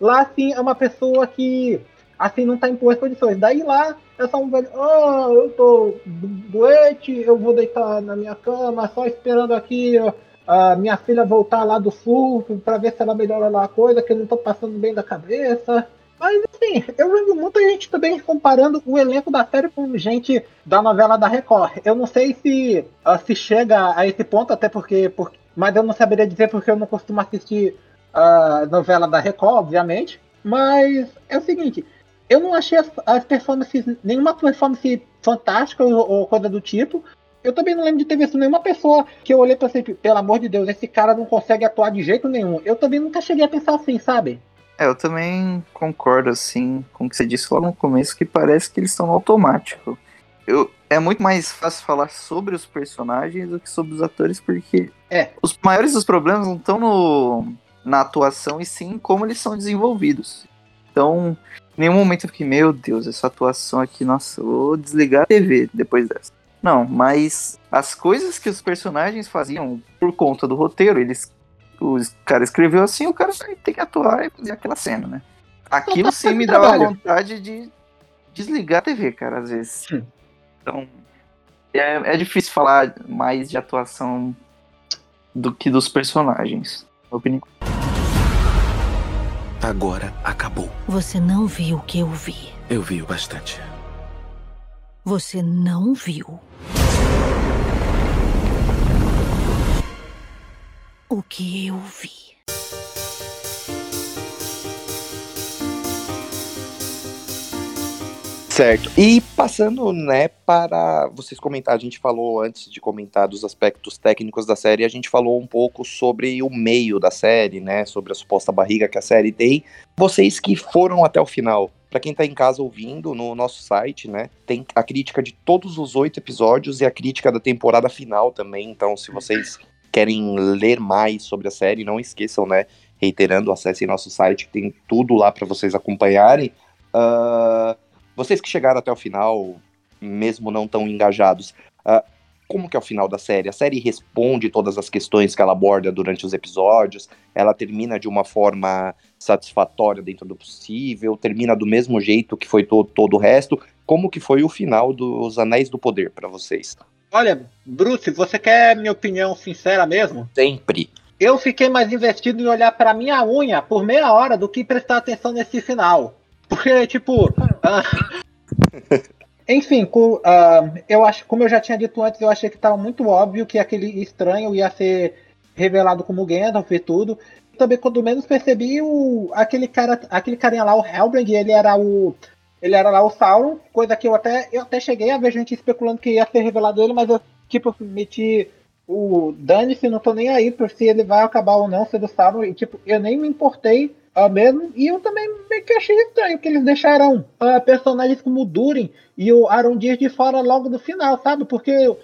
lá, assim, é uma pessoa que, assim, não tá em boas condições. Daí lá é só um velho, ah, eu tô doente, eu vou deitar na minha cama, só esperando aqui a minha filha voltar lá do sul para ver se ela melhora lá a coisa, que eu não tô passando bem da cabeça. Mas assim, eu vejo muita gente também comparando o elenco da série com gente da novela da Record. Eu não sei se uh, se chega a esse ponto, até porque, porque. Mas eu não saberia dizer porque eu não costumo assistir a uh, novela da Record, obviamente. Mas é o seguinte, eu não achei as, as performances, nenhuma performance fantástica ou, ou, coisa do tipo. Eu também não lembro de ter visto nenhuma pessoa que eu olhei pra ser, pelo amor de Deus, esse cara não consegue atuar de jeito nenhum. Eu também nunca cheguei a pensar assim, sabe? É, eu também concordo, assim, com o que você disse logo no começo, que parece que eles estão no automático. Eu, é muito mais fácil falar sobre os personagens do que sobre os atores, porque é. os maiores dos problemas não estão no, na atuação, e sim como eles são desenvolvidos. Então, em nenhum momento eu fiquei, meu Deus, essa atuação aqui, nossa, vou desligar a TV depois dessa. Não, mas as coisas que os personagens faziam por conta do roteiro, eles. O cara escreveu assim, o cara tem que atuar e fazer aquela cena, né? Aquilo sim me dava vontade de desligar a TV, cara, às vezes. Então, é, é difícil falar mais de atuação do que dos personagens, na opinião. Agora acabou. Você não viu o que eu vi. Eu vi o bastante. Você não viu. O que eu vi. Certo. E passando, né, para vocês comentar, a gente falou antes de comentar dos aspectos técnicos da série, a gente falou um pouco sobre o meio da série, né, sobre a suposta barriga que a série tem. Vocês que foram até o final, para quem tá em casa ouvindo, no nosso site, né, tem a crítica de todos os oito episódios e a crítica da temporada final também. Então, se vocês querem ler mais sobre a série, não esqueçam, né, reiterando, acessem nosso site, que tem tudo lá para vocês acompanharem. Uh, vocês que chegaram até o final, mesmo não tão engajados, uh, como que é o final da série? A série responde todas as questões que ela aborda durante os episódios? Ela termina de uma forma satisfatória dentro do possível? Termina do mesmo jeito que foi to todo o resto? Como que foi o final dos Anéis do Poder para vocês? Olha, Bruce, você quer minha opinião sincera mesmo? Sempre. Eu fiquei mais investido em olhar para minha unha por meia hora do que prestar atenção nesse final. porque, tipo. enfim, co- ah, eu acho, como eu já tinha dito antes, eu achei que tava muito óbvio que aquele estranho ia ser revelado como Gandalf e tudo. Também, quando menos percebi, o, aquele cara, aquele carinha lá, o Helbrand, ele era o. Ele era lá o Sauron, coisa que eu até, eu até cheguei a ver gente especulando que ia ser revelado ele, mas eu, tipo, meti o dane-se, não tô nem aí por se ele vai acabar ou não sendo Sauron, e tipo, eu nem me importei ah, mesmo, e eu também meio que achei estranho que eles deixaram ah, personagens como o Durin e o Arondir de fora logo no final, sabe? Porque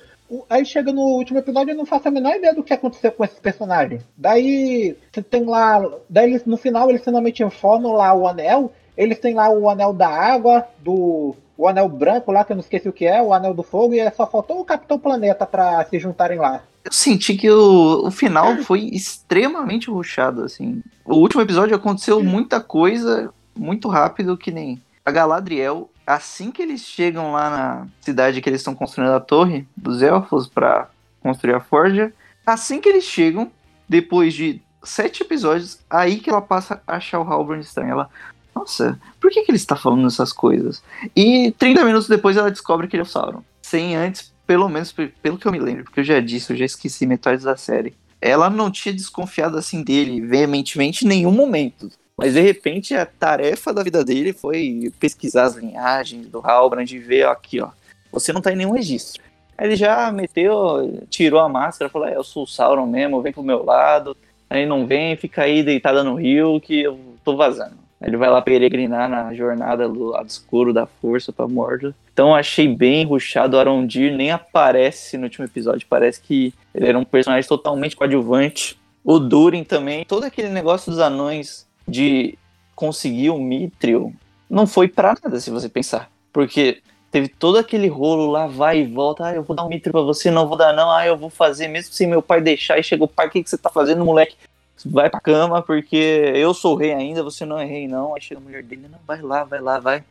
aí chega no último episódio eu não faço a menor ideia do que aconteceu com esses personagens. Daí você tem lá, daí eles, no final eles finalmente informam lá o anel, eles têm lá o anel da água, do o anel branco lá, que eu não esqueci o que é, o anel do fogo, e só faltou o Capitão Planeta pra se juntarem lá. Eu senti que o, o final foi extremamente rushado, assim. O último episódio aconteceu muita coisa muito rápido, que nem a Galadriel, assim que eles chegam lá na cidade que eles estão construindo a torre dos elfos pra construir a forja, assim que eles chegam, depois de sete episódios, aí que ela passa a achar o Halbrand estranho. Ela, nossa, por que, que ele está falando essas coisas? E 30 minutos depois ela descobre que ele é o Sauron. Sem antes, pelo menos pe- pelo que eu me lembro, porque eu já disse, eu já esqueci metade da série. Ela não tinha desconfiado assim dele veementemente em nenhum momento. Mas de repente a tarefa da vida dele foi pesquisar as linhagens do Halbrand e ver ó, aqui, ó. Você não tá em nenhum registro. Aí ele já meteu, tirou a máscara, falou: é, eu sou o Sauron mesmo, vem pro meu lado. Aí não vem, fica aí deitada no rio que eu tô vazando. Ele vai lá peregrinar na jornada do lado escuro da força pra Mordor. Então achei bem ruxado. O Arondir nem aparece no último episódio. Parece que ele era um personagem totalmente coadjuvante. O Durin também. Todo aquele negócio dos anões de conseguir o Mithril não foi pra nada, se você pensar. Porque teve todo aquele rolo lá, vai e volta. Ah, eu vou dar um Mithril pra você, não vou dar não. Ah, eu vou fazer mesmo sem meu pai deixar. E chegou o pai, o que, que você tá fazendo, moleque? Vai pra cama, porque eu sou rei ainda, você não é rei, não. Aí chega a mulher dele, não, vai lá, vai lá, vai.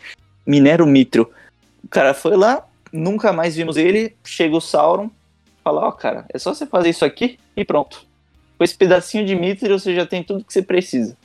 Minera o Mithril. O cara foi lá, nunca mais vimos ele. Chega o Sauron, fala: Ó, cara, é só você fazer isso aqui e pronto. Com esse pedacinho de Mithril você já tem tudo que você precisa.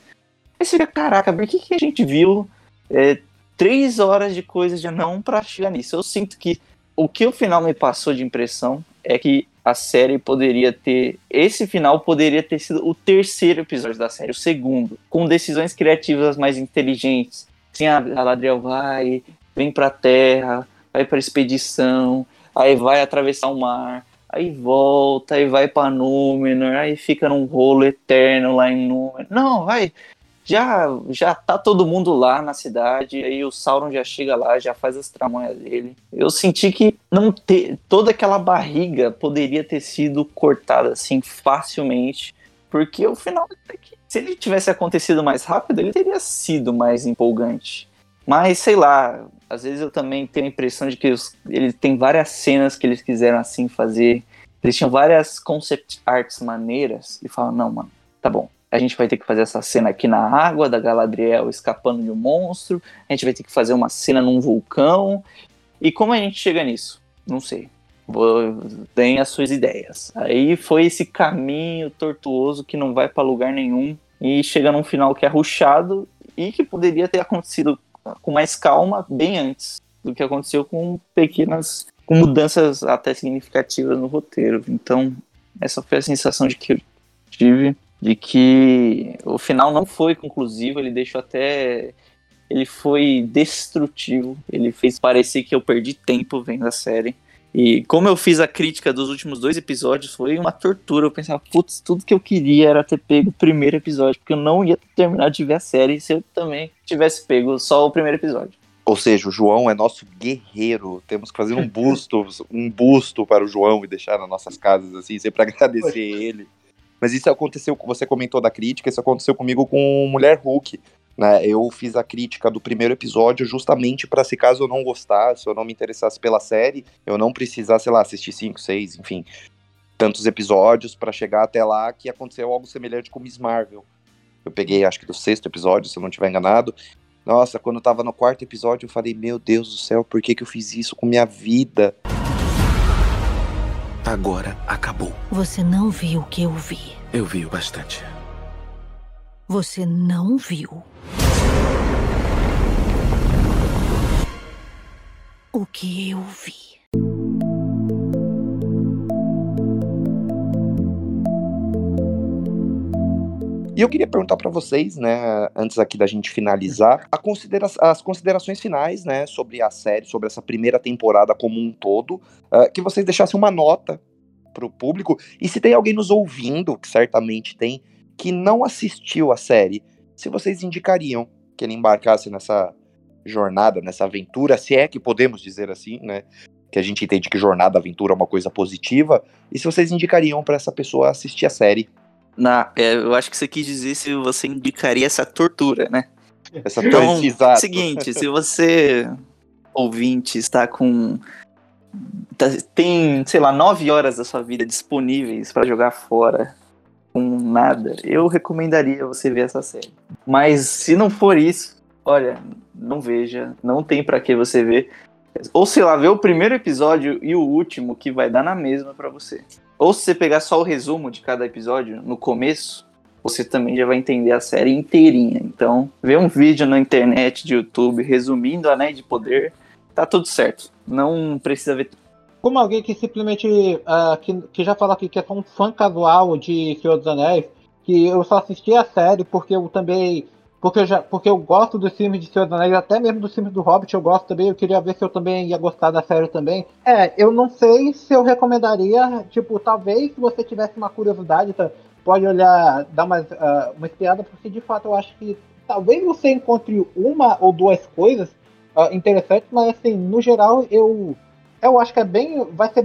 Aí você fica: caraca, por que, que a gente viu é, três horas de coisa de não pra chegar nisso? Eu sinto que o que o final me passou de impressão é que a série poderia ter. Esse final poderia ter sido o terceiro episódio da série, o segundo, com decisões criativas mais inteligentes. Sim, a Galadriel vai, vem pra terra, vai pra expedição, aí vai atravessar o mar, aí volta, aí vai pra Númenor, aí fica num rolo eterno lá em Númenor. Não, vai. Já, já tá todo mundo lá na cidade, aí o Sauron já chega lá, já faz as tramonhas dele. Eu senti que não ter toda aquela barriga poderia ter sido cortada assim facilmente, porque o final, que- se ele tivesse acontecido mais rápido, ele teria sido mais empolgante. Mas sei lá, às vezes eu também tenho a impressão de que ele tem várias cenas que eles quiseram assim fazer. Eles tinham várias concept arts maneiras e falam, não, mano, tá bom. A gente vai ter que fazer essa cena aqui na água da Galadriel escapando de um monstro. A gente vai ter que fazer uma cena num vulcão. E como a gente chega nisso? Não sei. Vou- Tem as suas ideias. Aí foi esse caminho tortuoso que não vai pra lugar nenhum e chega num final que é ruchado e que poderia ter acontecido com mais calma bem antes do que aconteceu com pequenas com mudanças até significativas no roteiro. Então, essa foi a sensação de que eu tive de que o final não foi conclusivo, ele deixou até ele foi destrutivo, ele fez parecer que eu perdi tempo vendo a série. E como eu fiz a crítica dos últimos dois episódios, foi uma tortura. Eu pensava, putz, tudo que eu queria era ter pego o primeiro episódio, porque eu não ia terminar de ver a série se eu também tivesse pego só o primeiro episódio. Ou seja, o João é nosso guerreiro. Temos que fazer um busto, um busto para o João e deixar nas nossas casas, assim, sempre agradecer ele. Mas isso aconteceu, você comentou da crítica, isso aconteceu comigo com Mulher Hulk. Né? Eu fiz a crítica do primeiro episódio justamente para se caso eu não gostasse, se eu não me interessasse pela série, eu não precisasse, sei lá, assistir cinco, seis, enfim, tantos episódios para chegar até lá que aconteceu algo semelhante com Miss Marvel. Eu peguei, acho que do sexto episódio, se eu não estiver enganado. Nossa, quando eu tava no quarto episódio, eu falei, meu Deus do céu, por que, que eu fiz isso com minha vida? Agora acabou. Você não viu o que eu vi. Eu vi o bastante. Você não viu. O que eu vi. E eu queria perguntar para vocês, né, antes aqui da gente finalizar, considera as considerações finais, né, sobre a série, sobre essa primeira temporada como um todo, uh, que vocês deixassem uma nota pro público. E se tem alguém nos ouvindo, que certamente tem, que não assistiu a série, se vocês indicariam que ele embarcasse nessa jornada, nessa aventura, se é que podemos dizer assim, né? Que a gente entende que jornada, aventura é uma coisa positiva. E se vocês indicariam para essa pessoa assistir a série na, é, eu acho que você quis dizer se você indicaria essa tortura, né? Essa então, exato. seguinte, se você, ouvinte, está com. Tá, tem, sei lá, nove horas da sua vida disponíveis para jogar fora com nada, eu recomendaria você ver essa série. Mas se não for isso, olha, não veja, não tem para que você ver. Ou sei lá, ver o primeiro episódio e o último que vai dar na mesma para você. Ou se você pegar só o resumo de cada episódio no começo, você também já vai entender a série inteirinha. Então, ver um vídeo na internet, de YouTube, resumindo Anéis de Poder, tá tudo certo. Não precisa ver. Como alguém que simplesmente. Uh, que, que já falou aqui que é um fã casual de Senhor dos Anéis, que eu só assisti a série porque eu também porque eu, já, porque eu gosto dos filmes de Senhor dos Anéis, até mesmo dos filmes do Hobbit eu gosto também, eu queria ver se eu também ia gostar da série também. É, eu não sei se eu recomendaria, tipo, talvez se você tivesse uma curiosidade, tá, pode olhar, dar uma, uh, uma espiada, porque de fato eu acho que talvez você encontre uma ou duas coisas uh, interessantes, mas assim, no geral eu, eu acho que é bem, vai ser,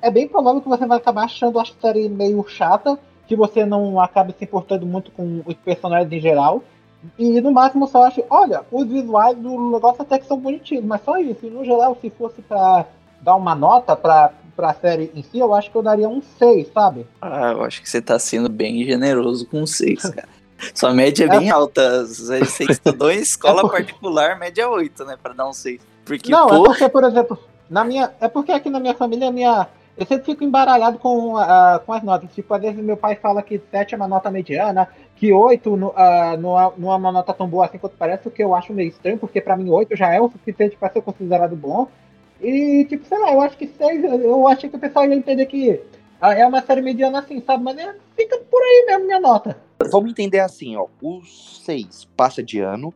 é bem provável que você vai acabar achando a série meio chata, que você não acabe se importando muito com os personagens em geral. E no máximo só acho, olha, os visuais do negócio até que são bonitinhos, mas só isso. E no geral, se fosse pra dar uma nota pra, pra série em si, eu acho que eu daria um 6, sabe? Ah, eu acho que você tá sendo bem generoso com um 6, cara. Sua média é bem é. alta. Você estudou em escola é porque... particular, média 8, né? Pra dar um 6. Porque, Não, é é porque, por exemplo, na minha. É porque aqui na minha família, minha. Eu sempre fico embaralhado com, uh, com as notas. Tipo, às vezes meu pai fala que 7 é uma nota mediana, que 8 uh, não, é, não é uma nota tão boa assim quanto parece, o que eu acho meio estranho, porque para mim 8 já é o suficiente para ser considerado bom. E, tipo, sei lá, eu acho que 6, eu acho que o pessoal ia entender que uh, é uma série mediana assim, sabe? Mas é, fica por aí mesmo minha nota. Vamos entender assim, ó. O 6 passa de ano,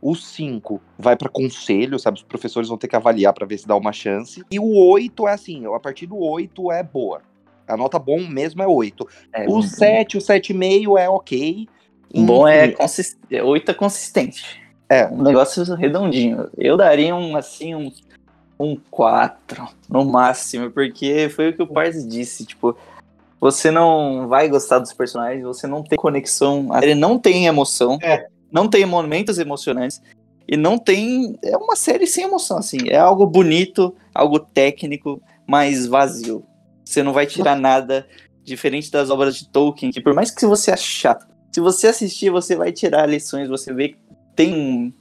o 5 vai para conselho, sabe? Os professores vão ter que avaliar para ver se dá uma chance. E o 8 é assim, a partir do 8 é boa. A nota bom mesmo é 8. É, o 7, o 7,5 é ok. Bom é consistente. 8 é consistente. É. Um negócio redondinho. Eu daria um, assim, um, um 4 no máximo, porque foi o que o Pars disse, tipo, você não vai gostar dos personagens, você não tem conexão, ele não tem emoção, é. não tem momentos emocionantes, e não tem. É uma série sem emoção, assim. É algo bonito, algo técnico, mas vazio. Você não vai tirar nada diferente das obras de Tolkien, que por mais que você ache chato, se você assistir, você vai tirar lições, você vê que tem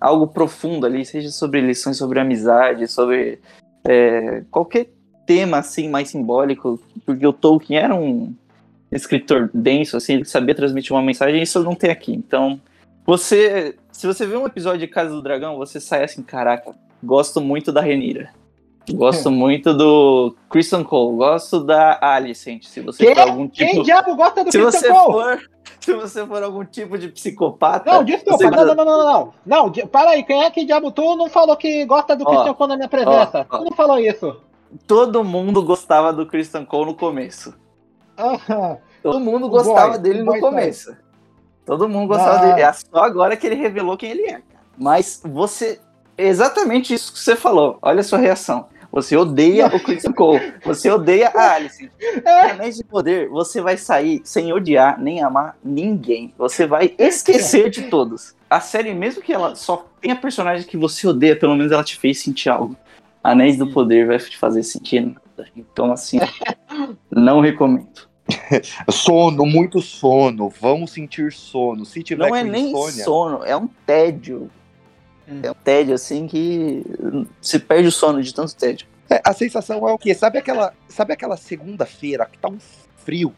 algo profundo ali, seja sobre lições sobre amizade, sobre é, qualquer tema assim mais simbólico, porque o Tolkien era um escritor denso, assim, ele sabia transmitir uma mensagem, isso não tem aqui. Então, você, se você vê um episódio de Casa do Dragão, você sai assim, caraca, gosto muito da Renira. Gosto muito do Christian Cole, gosto da Alicent. Se você for algum tipo. Quem diabo gosta do se Christian você Cole? For, se você for algum tipo de psicopata. Não, desculpa, não, não, não, não, não, não. Para aí, quem é que diabo tu não falou que gosta do ó, Christian Cole na minha presença? Ó, ó. Tu não falou isso. Todo mundo gostava do Christian Cole no começo. Ah, Todo mundo gostava boy, dele no começo. Sai. Todo mundo gostava ah. dele. É só agora que ele revelou quem ele é. Mas você. Exatamente isso que você falou. Olha a sua reação. Você odeia o Christian Cole. Você odeia a Alice. É. Anéis de Poder, você vai sair sem odiar nem amar ninguém. Você vai esquecer de todos. A série, mesmo que ela só tenha personagens que você odeia, pelo menos ela te fez sentir algo. Anéis do Poder vai te fazer sentir nada. Então, assim, não recomendo. sono, muito sono. Vamos sentir sono. Se tiver não é nem sono, é um tédio. É um tédio assim que se perde o sono de tanto tédio. É, a sensação é o quê? Sabe aquela, sabe aquela segunda-feira que tá um frio,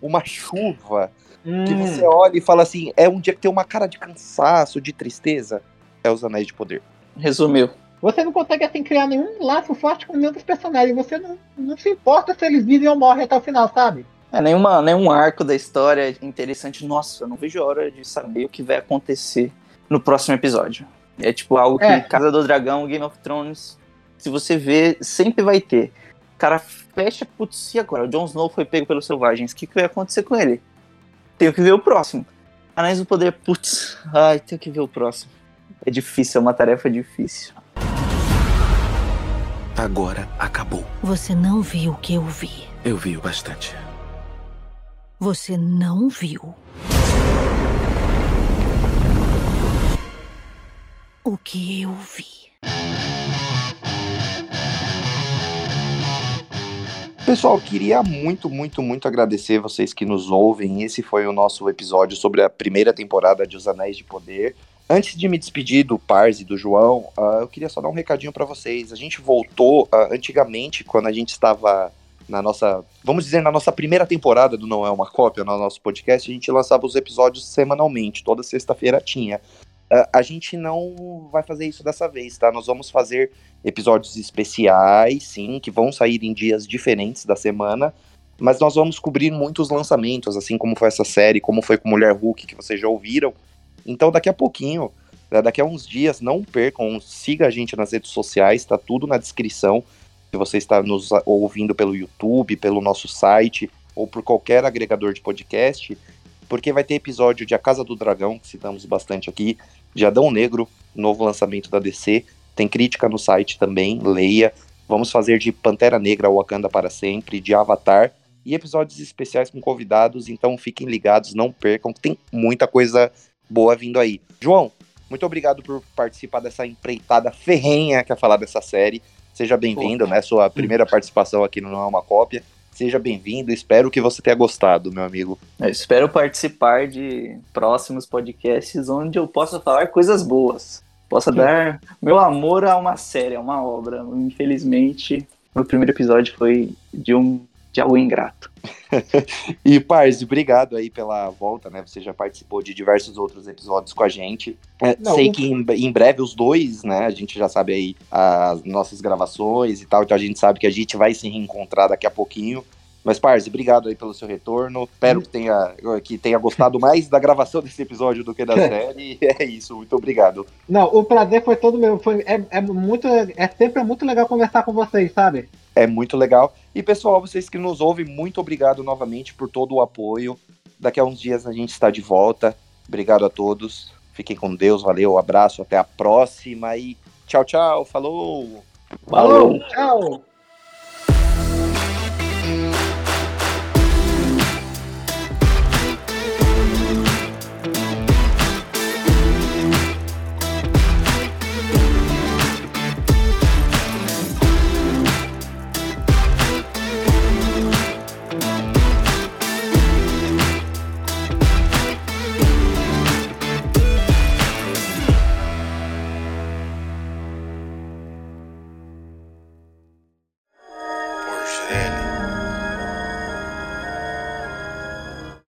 uma chuva, hum. que você olha e fala assim, é um dia que tem uma cara de cansaço, de tristeza? É os Anéis de Poder. Resumiu. você não consegue assim criar nenhum laço forte com nenhum dos personagens. Você não, não se importa se eles vivem ou morrem até o final, sabe? É nenhuma, nenhum arco da história interessante. Nossa, eu não vejo a hora de saber o que vai acontecer no próximo episódio. É tipo algo que É. Casa do Dragão, Game of Thrones, se você vê, sempre vai ter. O cara fecha, putz, e agora? O Jon Snow foi pego pelos selvagens. O que, que vai acontecer com ele? Tenho que ver o próximo. Anéis do Poder, putz, ai, tenho que ver o próximo. É difícil, é uma tarefa difícil. Agora acabou. Você não viu o que eu vi. Eu vi o bastante. Você não viu. O que eu vi. Pessoal, queria muito, muito, muito agradecer vocês que nos ouvem. Esse foi o nosso episódio sobre a primeira temporada de Os Anéis de Poder. Antes de me despedir do Pars e do João, ah, eu queria só dar um recadinho para vocês. A gente voltou ah, antigamente, quando a gente estava na nossa, vamos dizer, na nossa primeira temporada do Não É Uma Cópia, no nosso podcast, a gente lançava os episódios semanalmente, toda sexta-feira tinha. A gente não vai fazer isso dessa vez, tá? Nós vamos fazer episódios especiais, sim, que vão sair em dias diferentes da semana, mas nós vamos cobrir muitos lançamentos, assim como foi essa série, como foi com Mulher Hulk, que vocês já ouviram. Então, daqui a pouquinho, né, daqui a uns dias, não percam, siga a gente nas redes sociais, tá tudo na descrição. Se você está nos ouvindo pelo YouTube, pelo nosso site ou por qualquer agregador de podcast, porque vai ter episódio de A Casa do Dragão, que citamos bastante aqui, de Adão Negro, novo lançamento da DC. Tem crítica no site também, leia. Vamos fazer de Pantera Negra Wakanda para sempre, de Avatar e episódios especiais com convidados, então fiquem ligados, não percam, que tem muita coisa boa vindo aí. João, muito obrigado por participar dessa empreitada ferrenha que é falar dessa série. Seja bem-vindo, né? Sua primeira participação aqui no Não é uma Cópia. Seja bem-vindo, espero que você tenha gostado, meu amigo. Eu espero participar de próximos podcasts onde eu possa falar coisas boas. Possa dar meu amor a uma série, a uma obra. Infelizmente, o primeiro episódio foi de um de algo ingrato. E, Parzi, obrigado aí pela volta, né? Você já participou de diversos outros episódios com a gente. É, Não, sei que em, em breve os dois, né? A gente já sabe aí as nossas gravações e tal, então a gente sabe que a gente vai se reencontrar daqui a pouquinho. Mas, Parzi, obrigado aí pelo seu retorno. Espero que tenha, que tenha gostado mais da gravação desse episódio do que da série. E é isso, muito obrigado. Não, o prazer foi todo meu. Foi, é, é muito. É sempre muito legal conversar com vocês, sabe? É muito legal. E pessoal, vocês que nos ouvem, muito obrigado novamente por todo o apoio. Daqui a uns dias a gente está de volta. Obrigado a todos. Fiquem com Deus, valeu, abraço, até a próxima e tchau, tchau, falou! Falou, tchau!